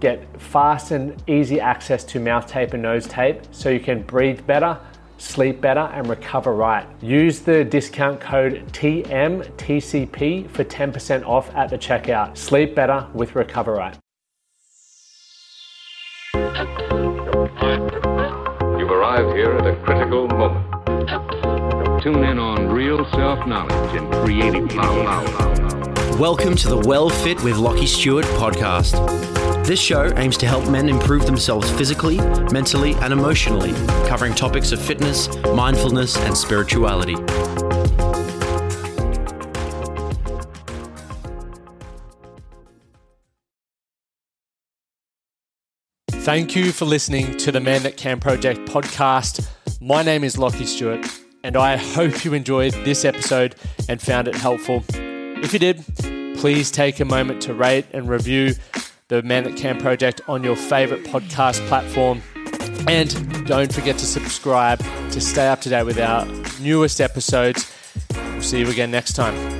get fast and easy access to mouth tape and nose tape so you can breathe better, sleep better, and recover right. Use the discount code TMTCP for 10% off at the checkout. Sleep better with Recover Right. You've arrived here at a critical moment. Tune in on real self knowledge and creative power. Welcome to the Well Fit with Lachie Stuart podcast. This show aims to help men improve themselves physically, mentally, and emotionally, covering topics of fitness, mindfulness, and spirituality. Thank you for listening to the Man That Can Project podcast. My name is Lachie Stuart, and I hope you enjoyed this episode and found it helpful. If you did, please take a moment to rate and review the Man That Can Project on your favorite podcast platform. And don't forget to subscribe to stay up to date with our newest episodes. We'll see you again next time.